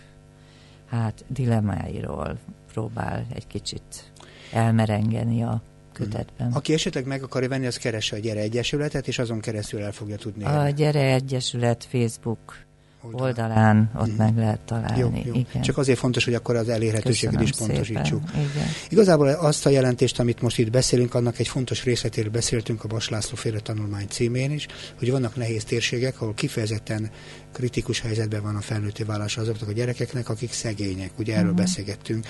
hát dilemmáiról próbál egy kicsit elmerengeni a kötetben.
Aki esetleg meg akarja venni, az keresse a Gyere Egyesületet, és azon keresztül el fogja tudni.
A Gyere Egyesület Facebook oldalán, oldalán ott mm. meg lehet találni. Jó, jó.
Igen. Csak azért fontos, hogy akkor az elérhetőséget is pontosítsuk. Igazából azt a jelentést, amit most itt beszélünk, annak egy fontos részletéről beszéltünk a Bas László féle tanulmány címén is, hogy vannak nehéz térségek, ahol kifejezetten kritikus helyzetben van a felnőtti vállás azoknak a gyerekeknek, akik szegények. Ugye erről uh-huh. beszélgettünk.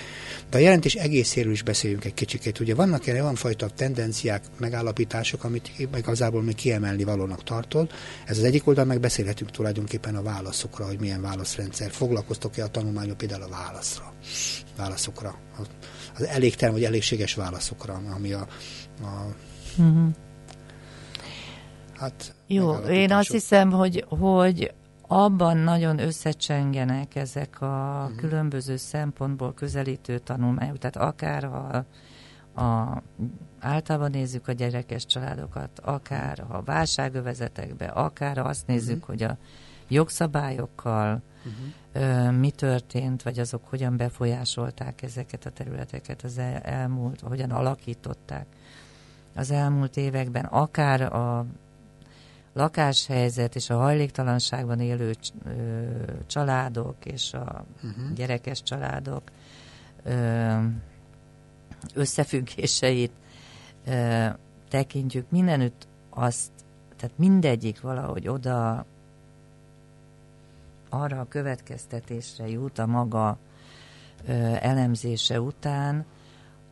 De a jelentés egészéről is beszéljünk egy kicsikét. Ugye vannak erre olyan fajta tendenciák, megállapítások, amit igazából még kiemelni valónak tartod. Ez az egyik oldal, meg beszélhetünk tulajdonképpen a válaszokra, hogy milyen válaszrendszer. Foglalkoztok-e a tanulmányok például a válaszra, válaszokra, az elégtelen vagy elégséges válaszokra, ami a, a uh-huh.
Hát, Jó, én azt hiszem, hogy, hogy abban nagyon összecsengenek ezek a uh-huh. különböző szempontból közelítő tanulmányok, tehát akár a, a általában nézzük a gyerekes családokat, akár a válságövezetekbe, akár azt nézzük, uh-huh. hogy a jogszabályokkal uh-huh. mi történt, vagy azok hogyan befolyásolták ezeket a területeket az el, elmúlt, hogyan alakították az elmúlt években, akár a lakáshelyzet és a hajléktalanságban élő családok és a uh-huh. gyerekes családok összefüggéseit tekintjük, mindenütt azt, tehát mindegyik valahogy oda arra a következtetésre jut a maga elemzése után,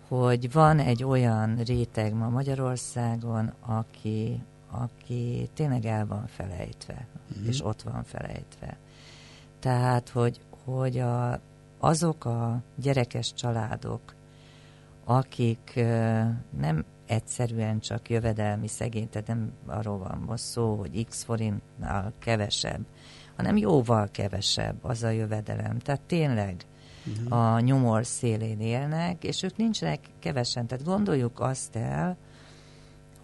hogy van egy olyan réteg ma Magyarországon, aki, aki tényleg el van felejtve, mm. és ott van felejtve. Tehát, hogy, hogy a, azok a gyerekes családok, akik nem egyszerűen csak jövedelmi szegény, tehát nem arról van most szó, hogy x forintnál kevesebb, hanem jóval kevesebb az a jövedelem. Tehát tényleg uh-huh. a nyomor szélén élnek, és ők nincsenek kevesen. Tehát gondoljuk azt el,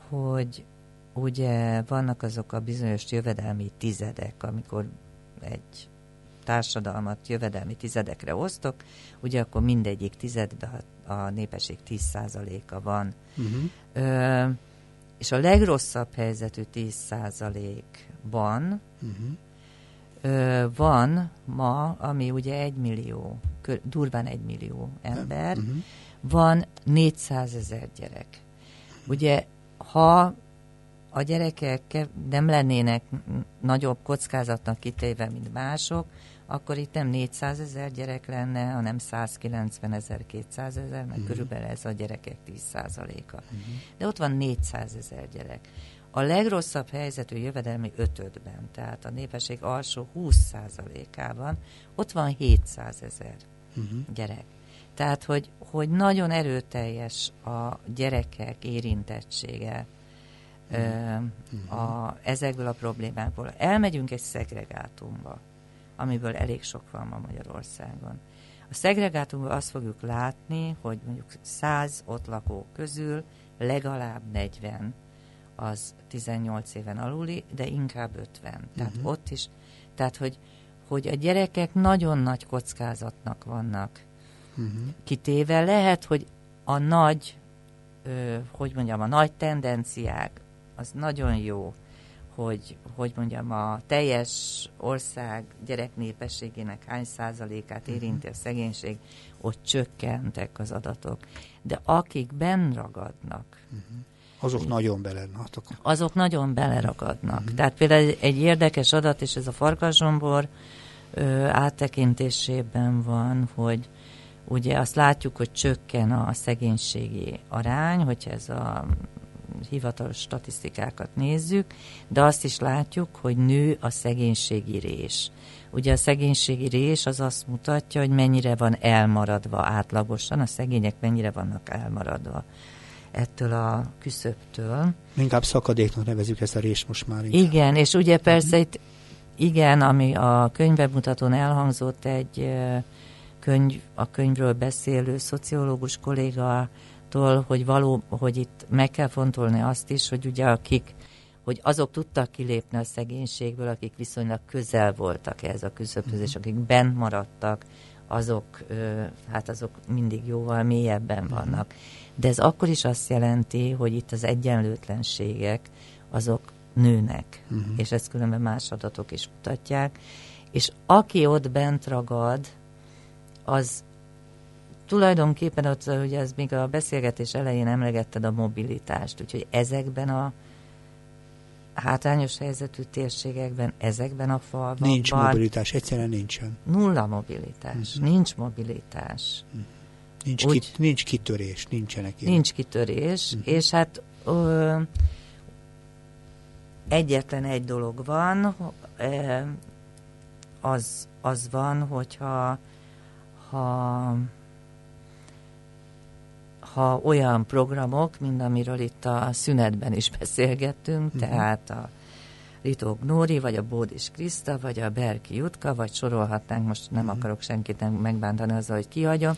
hogy ugye vannak azok a bizonyos jövedelmi tizedek, amikor egy társadalmat jövedelmi tizedekre osztok, ugye akkor mindegyik tizedbe a népesség 10%-a van. Uh-huh. Ö, és a legrosszabb helyzetű 10%-ban uh-huh. Van ma, ami ugye egy millió, durván egy millió ember, uh-huh. van 400 ezer gyerek. Ugye, ha a gyerekek nem lennének nagyobb kockázatnak kitéve, mint mások, akkor itt nem 400 ezer gyerek lenne, hanem 190 ezer, 200 ezer, mert uh-huh. körülbelül ez a gyerekek 10%-a. Uh-huh. De ott van 400 ezer gyerek. A legrosszabb helyzetű jövedelmi ötödben, tehát a népesség alsó 20%-ában, ott van 700 ezer uh-huh. gyerek. Tehát, hogy, hogy nagyon erőteljes a gyerekek érintettsége uh-huh. a, ezekből a problémákból. Elmegyünk egy szegregátumba amiből elég sok van ma Magyarországon. A szegregátumban azt fogjuk látni, hogy mondjuk 100 ott lakó közül legalább 40 az 18 éven aluli, de inkább 50. Tehát uh-huh. ott is, tehát hogy, hogy a gyerekek nagyon nagy kockázatnak vannak uh-huh. kitéve. Lehet, hogy a nagy, ö, hogy mondjam, a nagy tendenciák, az nagyon jó, hogy, hogy mondjam, a teljes ország gyereknépességének hány százalékát mhm. érinti a szegénység, ott csökkentek az adatok. De akik benn ragadnak, uh-huh.
Azok nagyon beleragadnak.
Azok nagyon beleragadnak. Uh-huh. Tehát például egy érdekes adat, és ez a farkaszombor áttekintésében van, hogy ugye azt látjuk, hogy csökken a szegénységi arány, hogyha ez a hivatalos statisztikákat nézzük, de azt is látjuk, hogy nő a szegénységi rés. Ugye a szegénységi rés az azt mutatja, hogy mennyire van elmaradva átlagosan, a szegények mennyire vannak elmaradva ettől a küszöbtől.
Inkább szakadéknak nevezük ezt a rés most már.
Inkább. Igen, és ugye persze uh-huh. itt igen, ami a könyvemutatón elhangzott egy könyv, a könyvről beszélő szociológus kolléga attól, hogy való, hogy itt meg kell fontolni azt is, hogy ugye akik, hogy azok tudtak kilépni a szegénységből, akik viszonylag közel voltak ehhez a küszöbhöz, és akik bent maradtak, azok, hát azok mindig jóval mélyebben mhm. vannak. De ez akkor is azt jelenti, hogy itt az egyenlőtlenségek, azok nőnek, uh-huh. és ezt különben más adatok is mutatják, és aki ott bent ragad, az tulajdonképpen ott, ugye ez még a beszélgetés elején emlegetted a mobilitást, úgyhogy ezekben a hátrányos helyzetű térségekben, ezekben a falvakban...
Nincs mobilitás, egyszerűen nincsen.
Nulla mobilitás, uh-huh. nincs mobilitás. Uh-huh.
Nincs, Úgy, ki, nincs kitörés, nincsenek
ilyen. Nincs kitörés, uh-huh. és hát ö, egyetlen egy dolog van, ö, az, az van, hogyha ha ha olyan programok, mint amiről itt a szünetben is beszélgettünk, uh-huh. tehát a Ritók Nóri, vagy a Bódis Kriszta, vagy a Berki Jutka, vagy sorolhatnánk, most nem uh-huh. akarok senkit megbántani azzal, hogy kihagyom.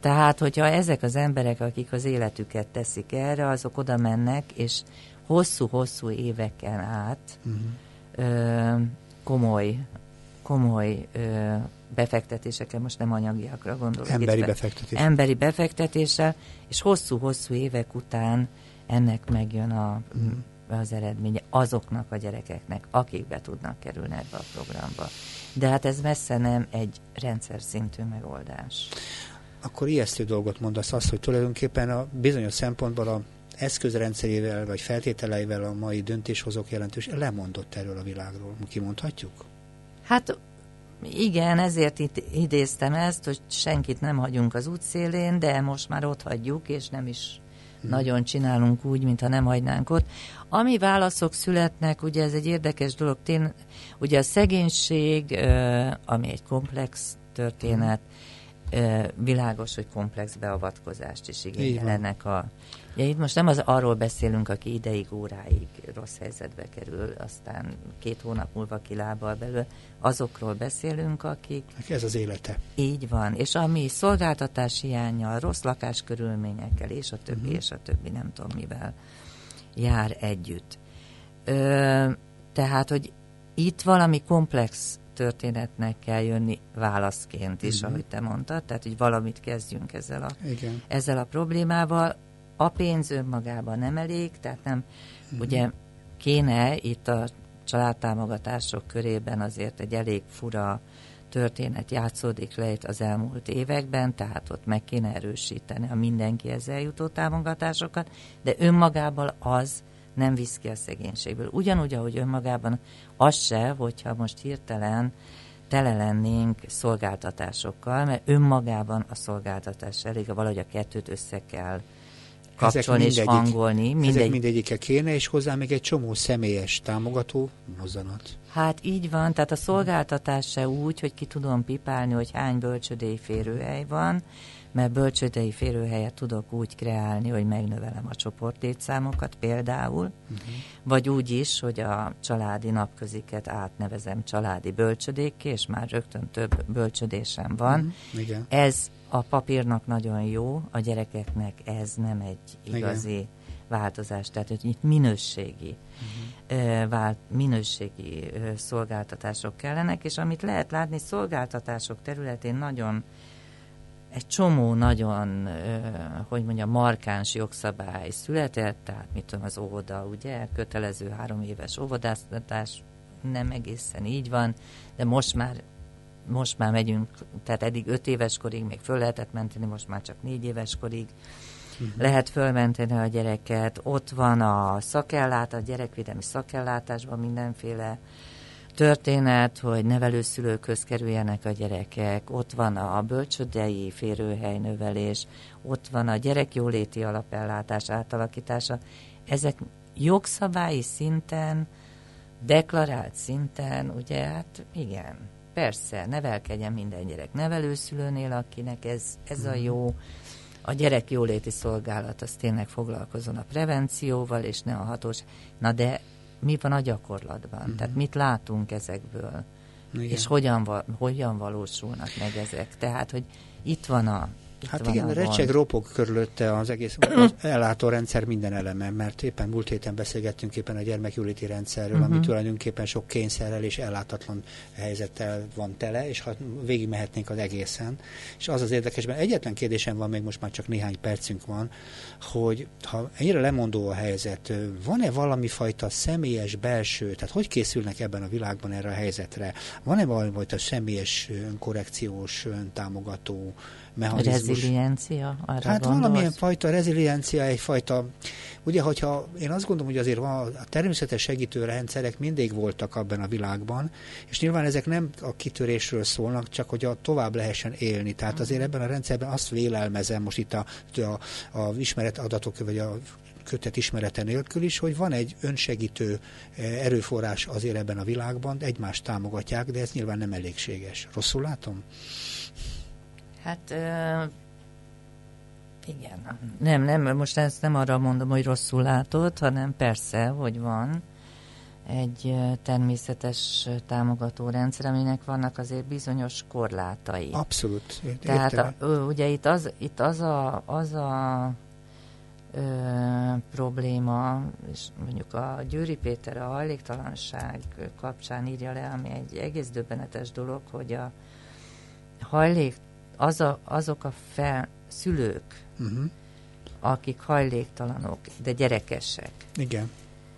Tehát, hogyha ezek az emberek, akik az életüket teszik erre, azok oda mennek, és hosszú-hosszú éveken át uh-huh. ö, komoly, komoly ö, befektetésekkel, most nem anyagiakra gondolok.
Emberi befektetés.
Emberi befektetéssel, és hosszú-hosszú évek után ennek megjön a, mm. az eredménye azoknak a gyerekeknek, akik be tudnak kerülni ebbe a programba. De hát ez messze nem egy rendszer szintű megoldás.
Akkor ijesztő dolgot mondasz azt, hogy tulajdonképpen a bizonyos szempontból a eszközrendszerével vagy feltételeivel a mai döntéshozók jelentős lemondott erről a világról. Kimondhatjuk?
Hát igen, ezért itt idéztem ezt, hogy senkit nem hagyunk az útszélén, de most már ott hagyjuk, és nem is hmm. nagyon csinálunk úgy, mintha nem hagynánk ott. Ami válaszok születnek, ugye ez egy érdekes dolog, tény, ugye a szegénység, ami egy komplex történet, világos, hogy komplex beavatkozást is igényelnek a Ja, itt most nem az arról beszélünk, aki ideig, óráig rossz helyzetbe kerül, aztán két hónap múlva kilábal belőle. Azokról beszélünk, akik...
Ez az élete.
Így van. És ami szolgáltatás hiánya, rossz lakáskörülményekkel, és a többi, uh-huh. és a többi, nem tudom mivel jár együtt. Ö, tehát, hogy itt valami komplex történetnek kell jönni válaszként is, uh-huh. ahogy te mondtad, tehát, hogy valamit kezdjünk ezzel a, Igen. ezzel a problémával a pénz önmagában nem elég, tehát nem, uh-huh. ugye kéne itt a családtámogatások körében azért egy elég fura történet játszódik le itt az elmúlt években, tehát ott meg kéne erősíteni a mindenkihez eljutó támogatásokat, de önmagában az nem visz ki a szegénységből. Ugyanúgy, ahogy önmagában az se, hogyha most hirtelen tele lennénk szolgáltatásokkal, mert önmagában a szolgáltatás elég, valahogy a kettőt össze kell kapcsolni és hangolni.
Mindegy... Ezek mindegyike kéne, és hozzá még egy csomó személyes támogató mozzanat.
Hát így van, tehát a szolgáltatás se úgy, hogy ki tudom pipálni, hogy hány bölcsödei férőhely van, mert bölcsödei férőhelyet tudok úgy kreálni, hogy megnövelem a csoportlétszámokat például, uh-huh. vagy úgy is, hogy a családi napköziket átnevezem családi bölcsödékké, és már rögtön több bölcsödésem van. Uh-huh. Igen. Ez a papírnak nagyon jó, a gyerekeknek ez nem egy igazi Igen. változás, tehát hogy itt minőségi, uh-huh. vált, minőségi szolgáltatások kellenek, és amit lehet látni, szolgáltatások területén nagyon egy csomó nagyon, hogy mondjam, markáns jogszabály született, tehát mit tudom, az óvoda, ugye, kötelező három éves óvodáztatás, nem egészen így van, de most már most már megyünk, tehát eddig öt éves korig még föl lehetett menteni, most már csak négy éves korig uh-huh. lehet fölmenteni a gyereket. Ott van a szakellátás, a gyerekvédelmi szakellátásban mindenféle történet, hogy nevelőszülőkhöz kerüljenek a gyerekek, ott van a bölcsödei férőhely növelés, ott van a gyerekjóléti alapellátás átalakítása. Ezek jogszabályi szinten, deklarált szinten, ugye, hát igen, persze, nevelkedjen minden gyerek nevelőszülőnél, akinek ez, ez a jó, a gyerek jóléti szolgálat az tényleg foglalkozon a prevencióval, és ne a hatós. Na de mi van a gyakorlatban? Uh-huh. Tehát mit látunk ezekből? Igen. És hogyan, hogyan valósulnak meg ezek? Tehát, hogy itt van a itt
hát igen, recseg ropog körülötte az egész az ellátórendszer minden eleme, mert éppen múlt héten beszélgettünk éppen a gyermekjóléti rendszerről, uh-huh. ami mhm. tulajdonképpen sok kényszerrel és ellátatlan helyzettel van tele, és ha végig mehetnénk az egészen. És az az érdekes, mert egyetlen kérdésem van, még most már csak néhány percünk van, hogy ha ennyire lemondó a helyzet, van-e valami fajta személyes belső, tehát hogy készülnek ebben a világban erre a helyzetre? Van-e valami fajta személyes önkorrekciós, öntámogató mechanizmus.
Reziliencia?
Arra hát gondolsz? valamilyen fajta reziliencia, egyfajta, ugye, hogyha én azt gondolom, hogy azért van, a természetes segítő rendszerek mindig voltak abban a világban, és nyilván ezek nem a kitörésről szólnak, csak hogy a tovább lehessen élni. Tehát azért ebben a rendszerben azt vélelmezem most itt a, a, a ismeret adatok, vagy a kötet ismerete nélkül is, hogy van egy önsegítő eh, erőforrás azért ebben a világban, egymást támogatják, de ez nyilván nem elégséges. Rosszul látom?
Hát igen. Nem, nem, most ezt nem arra mondom, hogy rosszul látod, hanem persze, hogy van egy természetes támogató rendszer, aminek vannak azért bizonyos korlátai.
Abszolút.
Tehát a, ugye itt az, itt az a, az a ö, probléma, és mondjuk a Győri Péter a hajléktalanság kapcsán írja le, ami egy egész döbbenetes dolog, hogy a hajlék az a, azok a fel, szülők, uh-huh. akik hajléktalanok, de gyerekesek.
Igen.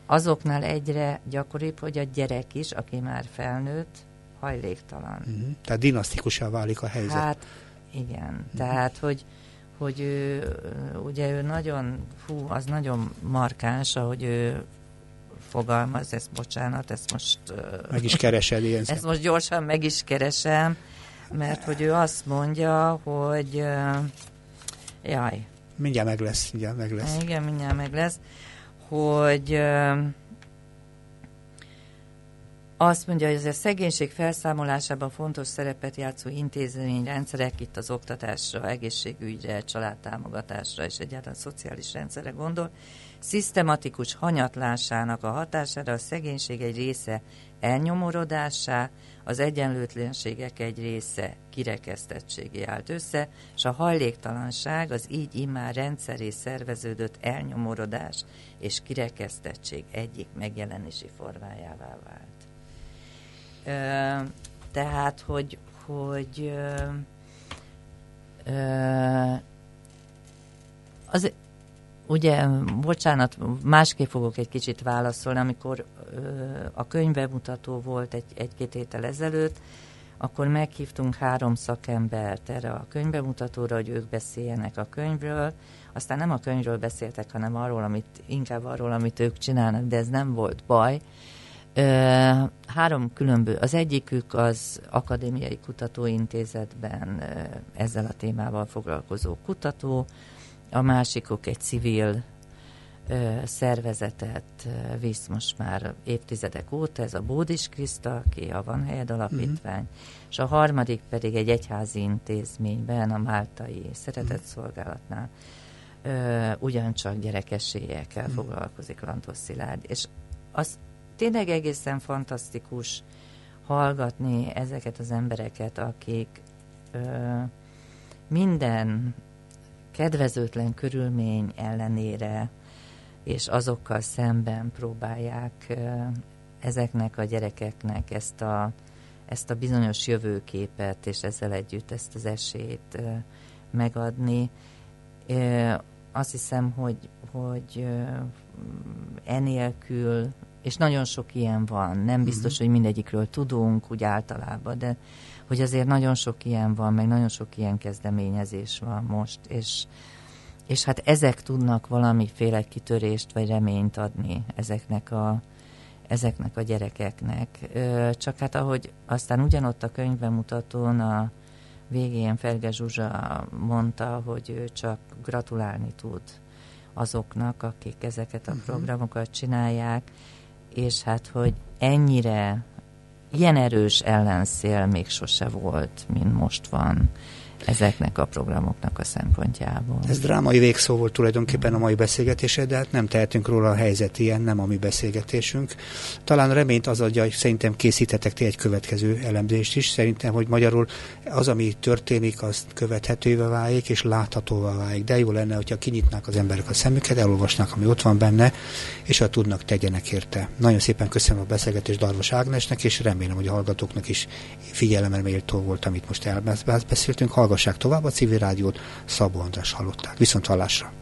Azoknál egyre gyakoribb, hogy a gyerek is, aki már felnőtt, hajléktalan. Uh-huh.
Tehát dinasztikusá válik a helyzet.
Hát igen, uh-huh. tehát hogy hogy ő, ugye ő nagyon, fú, az nagyon markáns, ahogy ő fogalmaz, ezt bocsánat, ezt most...
Meg is keresed ilyen
Ezt most gyorsan meg is keresem, mert hogy ő azt mondja, hogy jaj.
Mindjárt meg lesz, mindjárt meg lesz.
Igen, mindjárt meg lesz, hogy azt mondja, hogy ez a szegénység felszámolásában fontos szerepet játszó intézményrendszerek, itt az oktatásra, egészségügyre, családtámogatásra és egyáltalán szociális rendszerre gondol, szisztematikus hanyatlásának a hatására a szegénység egy része elnyomorodásá, az egyenlőtlenségek egy része kirekesztettségé állt össze, és a hajléktalanság az így immár rendszeré szerveződött elnyomorodás és kirekesztettség egyik megjelenési formájává vált. Ö, tehát, hogy, hogy ö, ö, az, ugye, bocsánat, másképp fogok egy kicsit válaszolni, amikor ö, a könyvemutató volt egy, egy-két héttel ezelőtt, akkor meghívtunk három szakembert erre a könyvemutatóra, hogy ők beszéljenek a könyvről. Aztán nem a könyvről beszéltek, hanem arról, amit, inkább arról, amit ők csinálnak, de ez nem volt baj. Ö, három különböző, az egyikük az Akadémiai Kutatóintézetben ö, ezzel a témával foglalkozó kutató, a másikok egy civil ö, szervezetet visz most már évtizedek óta, ez a Bódis Kriszta, aki a Van Helyed Alapítvány, mm. és a harmadik pedig egy egyházi intézményben, a Máltai Szeretetszolgálatnál, ö, ugyancsak gyerekesélyekkel mm. foglalkozik Lantos Szilárd, és az tényleg egészen fantasztikus hallgatni ezeket az embereket, akik ö, minden kedvezőtlen körülmény ellenére és azokkal szemben próbálják ezeknek a gyerekeknek ezt a, ezt a bizonyos jövőképet, és ezzel együtt ezt az esélyt megadni. Azt hiszem, hogy, hogy enélkül és nagyon sok ilyen van. Nem biztos, uh-huh. hogy mindegyikről tudunk úgy általában, de hogy azért nagyon sok ilyen van, meg nagyon sok ilyen kezdeményezés van most, és, és hát ezek tudnak valamiféle kitörést vagy reményt adni ezeknek a, ezeknek a gyerekeknek. Csak hát ahogy aztán ugyanott a könyvemutatón a végén Ferge Zsuzsa mondta, hogy ő csak gratulálni tud azoknak, akik ezeket a uh-huh. programokat csinálják, és hát, hogy ennyire ilyen erős ellenszél még sose volt, mint most van ezeknek a programoknak a szempontjából.
Ez drámai végszó volt tulajdonképpen a mai beszélgetése, de hát nem tehetünk róla a helyzet ilyen, nem a mi beszélgetésünk. Talán reményt az adja, hogy szerintem készítetek ti egy következő elemzést is. Szerintem, hogy magyarul az, ami történik, az követhetővé válik és láthatóvá válik. De jó lenne, hogyha kinyitnák az emberek a szemüket, elolvasnák, ami ott van benne, és ha tudnak, tegyenek érte. Nagyon szépen köszönöm a beszélgetést Darvas Ágnesnek, és remélem, hogy a hallgatóknak is figyelemre méltó volt, amit most elbeszéltünk hallgassák tovább a civil rádiót, Szabó András hallották. Viszont hallásra!